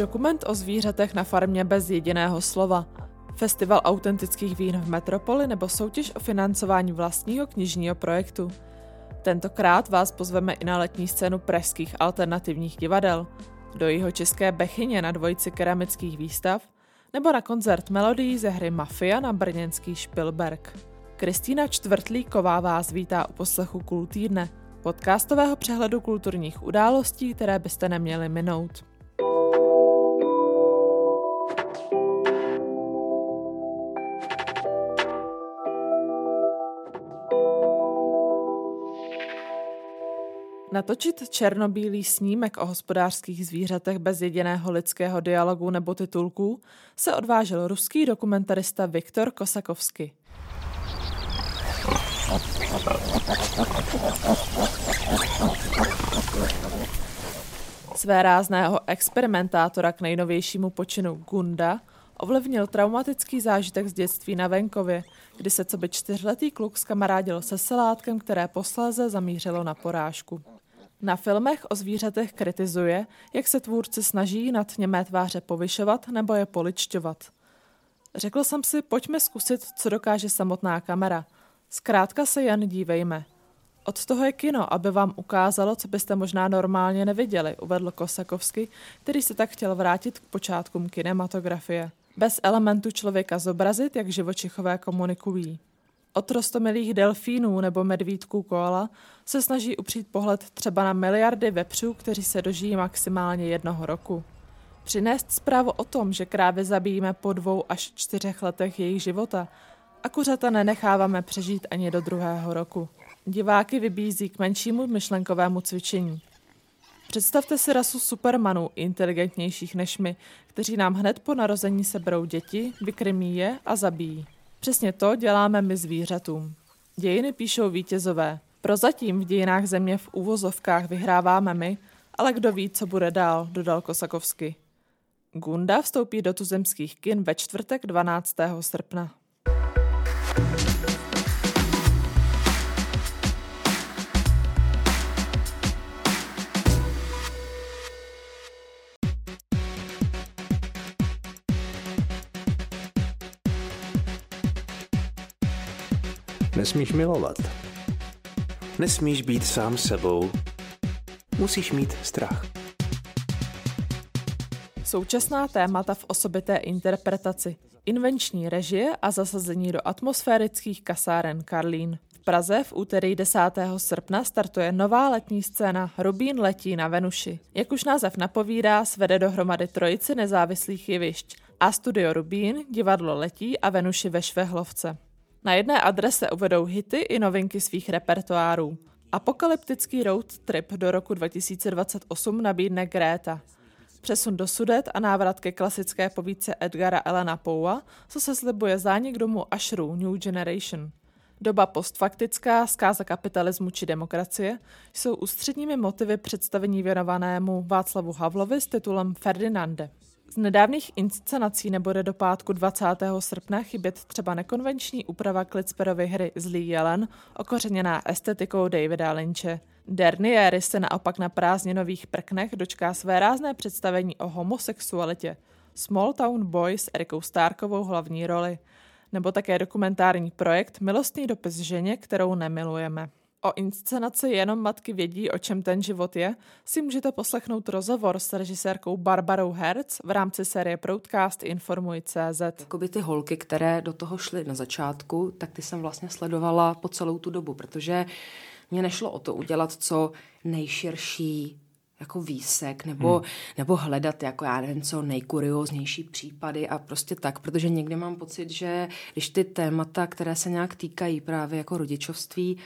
Dokument o zvířatech na farmě bez jediného slova. Festival autentických vín v Metropoli nebo soutěž o financování vlastního knižního projektu. Tentokrát vás pozveme i na letní scénu pražských alternativních divadel, do jeho české Bechyně na dvojici keramických výstav nebo na koncert melodií ze hry Mafia na brněnský Špilberg. Kristýna Čtvrtlíková vás vítá u poslechu Kultýrne, podcastového přehledu kulturních událostí, které byste neměli minout. Natočit černobílý snímek o hospodářských zvířatech bez jediného lidského dialogu nebo titulků se odvážil ruský dokumentarista Viktor Kosakovsky. Své rázného experimentátora k nejnovějšímu počinu Gunda ovlivnil traumatický zážitek z dětství na venkově, kdy se co by čtyřletý kluk skamarádil se selátkem, které posléze zamířilo na porážku. Na filmech o zvířatech kritizuje, jak se tvůrci snaží nad němé tváře povyšovat nebo je poličťovat. Řekl jsem si, pojďme zkusit, co dokáže samotná kamera. Zkrátka se jen dívejme. Od toho je kino, aby vám ukázalo, co byste možná normálně neviděli, uvedl Kosakovsky, který se tak chtěl vrátit k počátkům kinematografie. Bez elementu člověka zobrazit, jak živočichové komunikují. Od rostomilých delfínů nebo medvídků koala se snaží upřít pohled třeba na miliardy vepřů, kteří se dožijí maximálně jednoho roku. Přinést zprávu o tom, že krávy zabijíme po dvou až čtyřech letech jejich života a kuřata nenecháváme přežít ani do druhého roku. Diváky vybízí k menšímu myšlenkovému cvičení. Představte si rasu supermanů, inteligentnějších než my, kteří nám hned po narození seberou děti, vykrmí je a zabijí. Přesně to děláme my zvířatům. Dějiny píšou vítězové. Prozatím v dějinách země v úvozovkách vyhráváme my, ale kdo ví, co bude dál, dodal Kosakovsky. Gunda vstoupí do tuzemských kin ve čtvrtek 12. srpna. Nesmíš milovat. Nesmíš být sám sebou. Musíš mít strach. Současná témata v osobité interpretaci. Invenční režie a zasazení do atmosférických kasáren Karlín. V Praze v úterý 10. srpna startuje nová letní scéna Rubín letí na Venuši. Jak už název napovídá, svede dohromady trojici nezávislých jevišť a studio Rubín, divadlo letí a Venuši ve Švehlovce. Na jedné adrese uvedou hity i novinky svých repertoárů. Apokalyptický road trip do roku 2028 nabídne Greta. Přesun do Sudet a návrat ke klasické povídce Edgara Elena Poua, co se slibuje zánik domu Ashru New Generation. Doba postfaktická, zkáza kapitalismu či demokracie jsou ústředními motivy představení věnovanému Václavu Havlovi s titulem Ferdinande. Z nedávných inscenací nebude do pátku 20. srpna chybět třeba nekonvenční úprava Klitzperovy hry Zlý jelen, okořeněná estetikou Davida Lynche. Dernieri se naopak na prázdninových prknech dočká své rázné představení o homosexualitě. Small Town Boy s Erikou Stárkovou hlavní roli. Nebo také dokumentární projekt Milostný dopis ženě, kterou nemilujeme. O inscenaci Jenom matky vědí, o čem ten život je, si můžete poslechnout rozhovor s režisérkou Barbarou Herz v rámci série Broadcast Informuj CZ. Jakoby ty holky, které do toho šly na začátku, tak ty jsem vlastně sledovala po celou tu dobu, protože mě nešlo o to udělat co nejširší jako výsek, nebo, hmm. nebo hledat jako já nevím co nejkurioznější případy a prostě tak, protože někdy mám pocit, že když ty témata, které se nějak týkají právě jako rodičovství,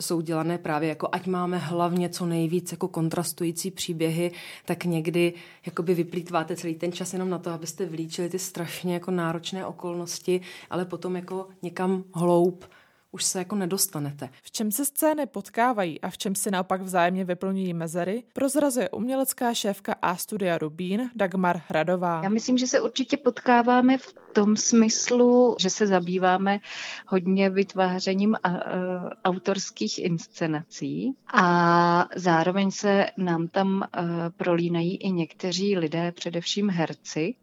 jsou dělané právě jako ať máme hlavně co nejvíc jako kontrastující příběhy, tak někdy jakoby vyplýtváte celý ten čas jenom na to, abyste vylíčili ty strašně jako náročné okolnosti, ale potom jako někam hloub už se jako nedostanete. V čem se scény potkávají a v čem si naopak vzájemně vyplňují mezery, prozrazuje umělecká šéfka A studia Rubín Dagmar Hradová. Já myslím, že se určitě potkáváme v tom smyslu, že se zabýváme hodně vytvářením a, a, autorských inscenací a zároveň se nám tam a, prolínají i někteří lidé, především herci.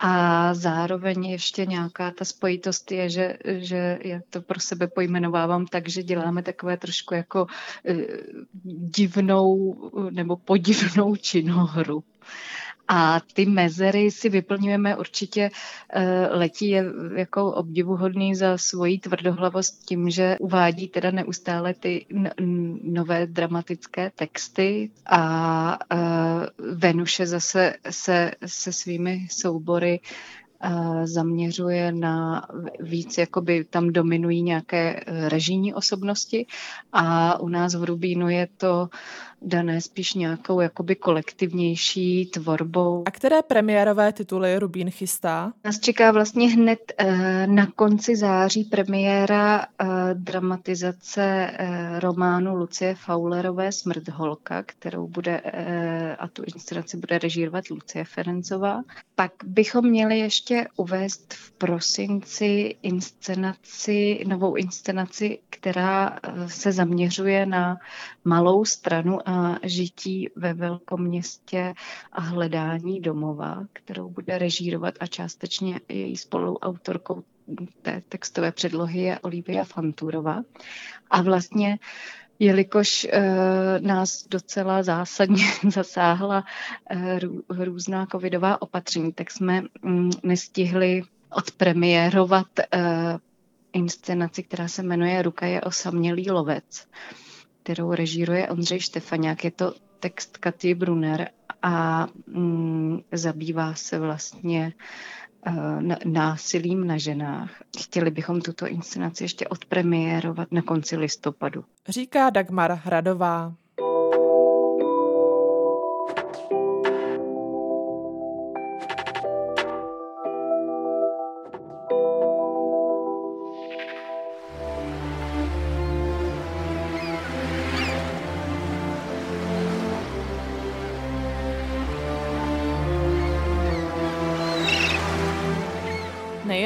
A zároveň ještě nějaká ta spojitost je, že, že já to pro sebe pojmenovávám tak, že děláme takové trošku jako uh, divnou nebo podivnou činohru. A ty mezery si vyplňujeme určitě. Eh, Letí je jako obdivuhodný za svoji tvrdohlavost tím, že uvádí teda neustále ty nové dramatické texty a eh, Venuše zase se, se svými soubory zaměřuje na víc, jakoby tam dominují nějaké režijní osobnosti a u nás v Rubínu je to dané spíš nějakou jakoby kolektivnější tvorbou. A které premiérové tituly Rubín chystá? Nás čeká vlastně hned eh, na konci září premiéra eh, dramatizace románu Lucie Faulerové Smrt holka, kterou bude a tu inscenaci bude režírovat Lucie Ferencová. Pak bychom měli ještě uvést v prosinci inscenaci, novou inscenaci, která se zaměřuje na malou stranu a žití ve velkoměstě a hledání domova, kterou bude režírovat a částečně její spoluautorkou té textové předlohy je Olivia Fanturova. A vlastně jelikož e, nás docela zásadně zasáhla e, různá covidová opatření, tak jsme mm, nestihli odpremiérovat e, inscenaci, která se jmenuje Ruka je osamělý lovec kterou režíruje Ondřej Štefaniak. Je to text Katy Brunner a mm, zabývá se vlastně násilím na ženách. Chtěli bychom tuto inscenaci ještě odpremiérovat na konci listopadu. Říká Dagmar Hradová.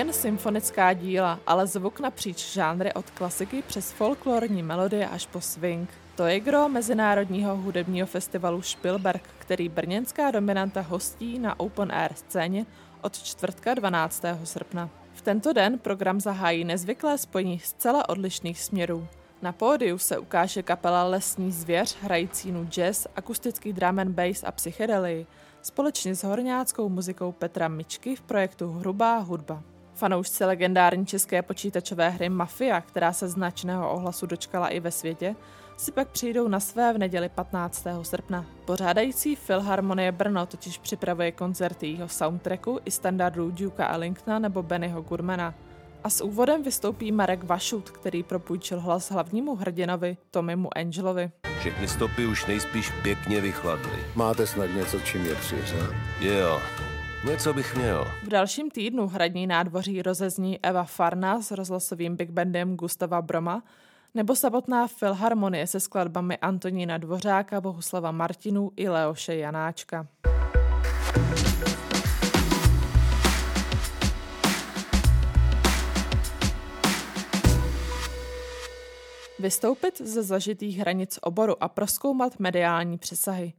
Nejen symfonická díla, ale zvuk napříč žánry od klasiky přes folklorní melodie až po swing. To je gro Mezinárodního hudebního festivalu Spielberg, který brněnská dominanta hostí na Open Air scéně od čtvrtka 12. srpna. V tento den program zahájí nezvyklé spojení zcela odlišných směrů. Na pódiu se ukáže kapela Lesní zvěř hrající nu jazz, akustický drum and bass a psychedelii, společně s horňáckou muzikou Petra Mičky v projektu Hrubá hudba. Fanoušci legendární české počítačové hry Mafia, která se značného ohlasu dočkala i ve světě, si pak přijdou na své v neděli 15. srpna. Pořádající Philharmonie Brno totiž připravuje koncerty jeho soundtracku i standardů Duke'a Ellingtona nebo Bennyho Goodmana. A s úvodem vystoupí Marek Vašut, který propůjčil hlas hlavnímu hrdinovi Tomimu Angelovi. Všechny stopy už nejspíš pěkně vychladly. Máte snad něco, čím je přiřad? Jo, Něco bych měl. V dalším týdnu hradní nádvoří rozezní Eva Farna s rozhlasovým big bandem Gustava Broma nebo samotná filharmonie se skladbami Antonína Dvořáka, Bohuslava Martinů i Leoše Janáčka. Vystoupit ze zažitých hranic oboru a proskoumat mediální přesahy.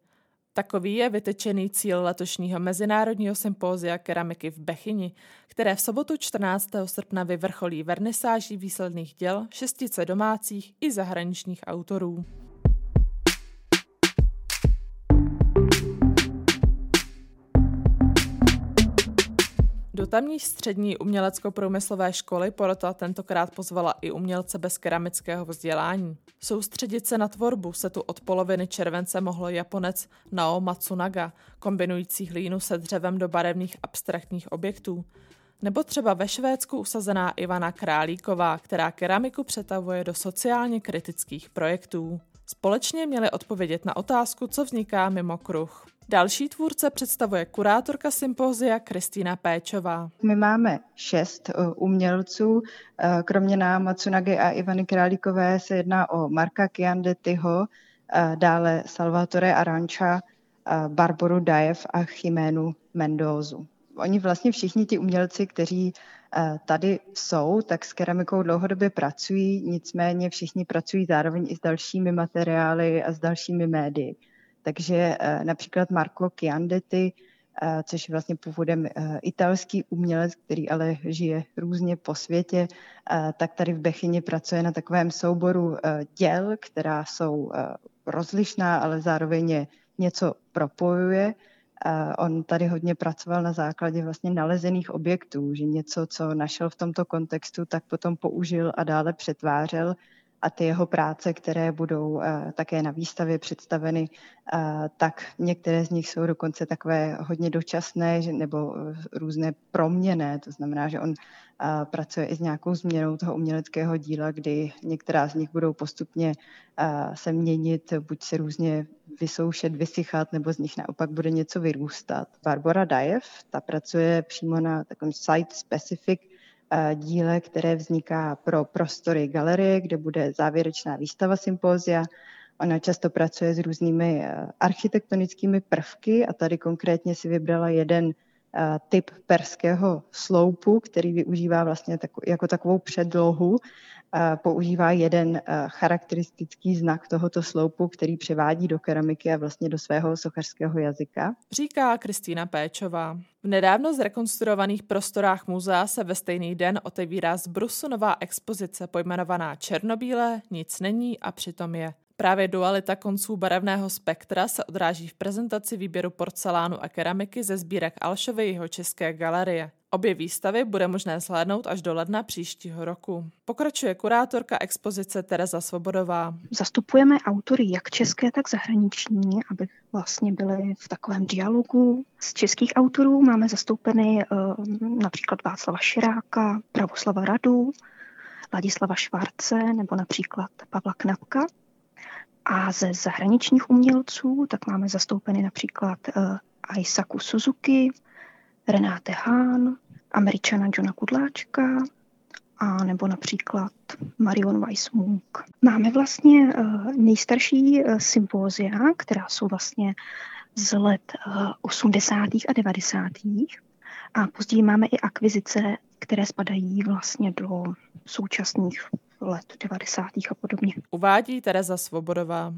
Takový je vytečený cíl letošního Mezinárodního sympózia keramiky v Bechyni, které v sobotu 14. srpna vyvrcholí vernisáží výsledných děl šestice domácích i zahraničních autorů. Do tamní střední umělecko-průmyslové školy porota tentokrát pozvala i umělce bez keramického vzdělání. Soustředit se na tvorbu se tu od poloviny července mohlo Japonec Nao Matsunaga, kombinující hlínu se dřevem do barevných abstraktních objektů. Nebo třeba ve Švédsku usazená Ivana Králíková, která keramiku přetavuje do sociálně kritických projektů. Společně měli odpovědět na otázku, co vzniká mimo kruh. Další tvůrce představuje kurátorka sympózia Kristýna Péčová. My máme šest eh, umělců, eh, kromě nám Matsunagi a Ivany Králíkové se jedná o Marka Kiandetyho, eh, dále Salvatore Arancha, Barboru Dajev a Chiménu Mendózu. Oni vlastně všichni ti umělci, kteří tady jsou, tak s keramikou dlouhodobě pracují, nicméně všichni pracují zároveň i s dalšími materiály a s dalšími médii. Takže eh, například Marco Chiandetti, eh, což je vlastně původem eh, italský umělec, který ale žije různě po světě, tak tady v Bechyni pracuje na takovém souboru děl, která jsou rozlišná, ale zároveň je něco propojuje. On tady hodně pracoval na základě vlastně nalezených objektů, že něco, co našel v tomto kontextu, tak potom použil a dále přetvářel a ty jeho práce, které budou eh, také na výstavě představeny, eh, tak některé z nich jsou dokonce takové hodně dočasné nebo eh, různé proměné. To znamená, že on pracuje i s nějakou změnou toho uměleckého díla, kdy některá z nich budou postupně se měnit, buď se různě vysoušet, vysychat, nebo z nich naopak bude něco vyrůstat. Barbara Dajev, ta pracuje přímo na takovém site-specific díle, které vzniká pro prostory galerie, kde bude závěrečná výstava sympózia. Ona často pracuje s různými eh, architektonickými prvky a tady konkrétně si vybrala jeden eh, typ perského sloupu, který využívá vlastně jako takovou předlohu používá jeden charakteristický znak tohoto sloupu, který převádí do keramiky a vlastně do svého sochařského jazyka. Říká Kristýna Péčová. V nedávno zrekonstruovaných prostorách muzea se ve stejný den otevírá z Brusu nová expozice pojmenovaná Černobílé, nic není a přitom je. Právě dualita konců barevného spektra se odráží v prezentaci výběru porcelánu a keramiky ze sbírek Alšovy jeho české galerie. Obě výstavy bude možné zhlédnout až do ledna příštího roku. Pokračuje kurátorka expozice Tereza Svobodová. Zastupujeme autory jak české, tak zahraniční, aby vlastně byli v takovém dialogu. Z českých autorů máme zastoupeny uh, například Václava Širáka, Pravoslava Radu, Ladislava Švárce nebo například Pavla Knapka. A ze zahraničních umělců tak máme zastoupeny například Aisaku Suzuki, Renáte Hahn, Američana Johna Kudláčka a nebo například Marion Weissmunk. Máme vlastně uh, nejstarší uh, sympózia, která jsou vlastně z let uh, 80. a 90. A později máme i akvizice, které spadají vlastně do současných let 90. a podobně. Uvádí Tereza Svobodová.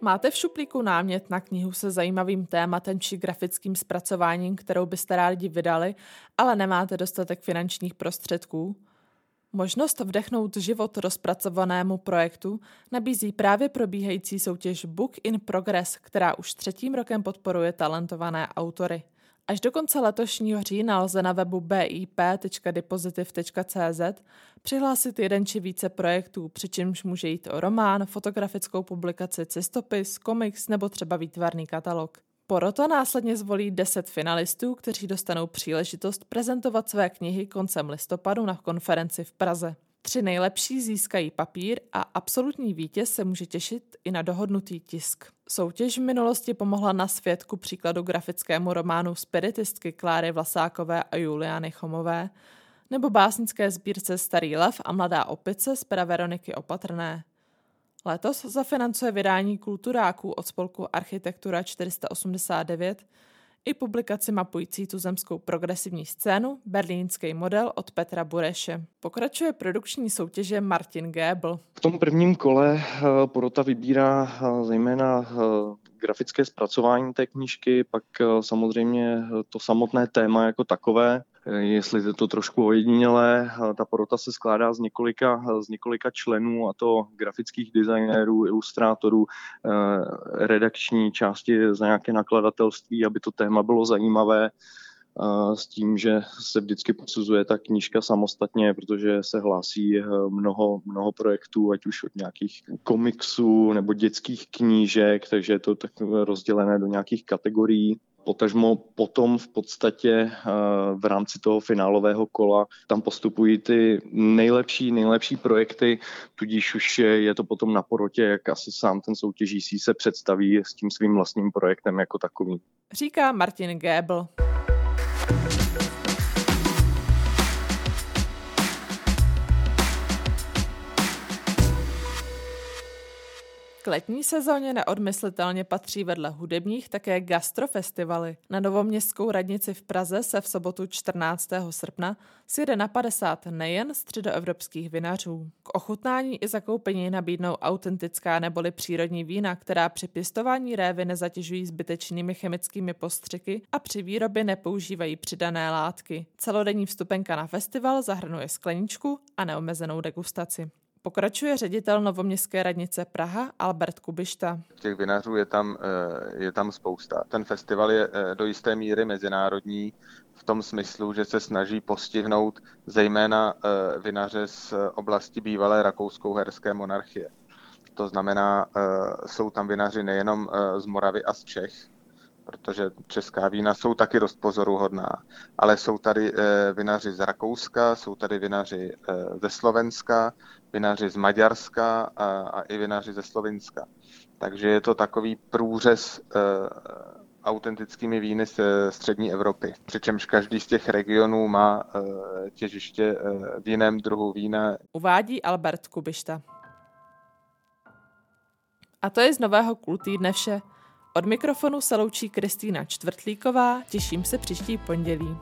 Máte v šuplíku námět na knihu se zajímavým tématem či grafickým zpracováním, kterou byste rádi vydali, ale nemáte dostatek finančních prostředků? Možnost vdechnout život rozpracovanému projektu nabízí právě probíhající soutěž Book in Progress, která už třetím rokem podporuje talentované autory. Až do konce letošního října lze na webu bip.depositiv.cz přihlásit jeden či více projektů, přičemž může jít o román, fotografickou publikaci, cestopis, komiks nebo třeba výtvarný katalog. Porota následně zvolí 10 finalistů, kteří dostanou příležitost prezentovat své knihy koncem listopadu na konferenci v Praze. Tři nejlepší získají papír a absolutní vítěz se může těšit i na dohodnutý tisk. Soutěž v minulosti pomohla na svět ku příkladu grafickému románu spiritistky Kláry Vlasákové a Juliany Chomové, nebo básnické sbírce Starý lev a Mladá opice z pera Veroniky Opatrné. Letos zafinancuje vydání kulturáků od spolku Architektura 489 i publikaci mapující tuzemskou progresivní scénu Berlínský model od Petra Bureše. Pokračuje produkční soutěže Martin Gébl. V tom prvním kole eh, porota vybírá eh, zejména eh, grafické zpracování té knížky, pak samozřejmě to samotné téma jako takové, jestli je to trošku ojedinělé. Ta porota se skládá z několika, z několika členů, a to grafických designérů, ilustrátorů, redakční části za nějaké nakladatelství, aby to téma bylo zajímavé. s tím, že se vždycky posuzuje ta knížka samostatně, protože se hlásí mnoho, mnoho projektů, ať už od nějakých komiksů nebo dětských knížek, takže je to tak rozdělené do nějakých kategorií potažmo potom v podstatě eh, v rámci toho finálového kola tam postupují ty nejlepší, nejlepší projekty, tudíž už je to potom na porotě, jak asi sám ten soutěžící se představí s tím svým vlastním projektem jako takovým. Říká Martin Gébl. Letní sezóně neodmyslitelně patří vedle hudebních také gastrofestivaly. Na Novoměstskou radnici v Praze se v sobotu 14. srpna sjede na 50 nejen středoevropských vinařů. K ochutnání i zakoupení nabídnou autentická neboli přírodní vína, která při pěstování révy nezatěžují zbytečnými chemickými postřiky a při výrobě nepoužívají přidané látky. Celodenní vstupenka na festival zahrnuje skleničku a neomezenou degustaci. Pokračuje ředitel Novoměstské radnice Praha Albert Kubišta. Těch vinařů je tam, eh, je tam spousta. Ten festival je eh, do jisté míry mezinárodní v tom smyslu, že se snaží postihnout zejména eh, vinaře z oblasti bývalé rakousko-herské monarchie. To znamená, jsou tam vinaři nejenom z Moravy a z Čech, protože česká vína jsou taky dost pozoruhodná, ale jsou tady eh, vinaři z Rakouska, jsou tady vinaři eh, ze Slovenska, vinaři z Maďarska a, a i vinaři ze Slovinska. Takže je to takový průřez eh, autentickými víny z střední Evropy. Přičemž každý z těch regionů má těžiště v jiném druhu vína. Uvádí Albert Kubišta. A to je z nového kultýdne vše. Od mikrofonu se loučí Kristýna Čtvrtlíková, těším se příští pondělí.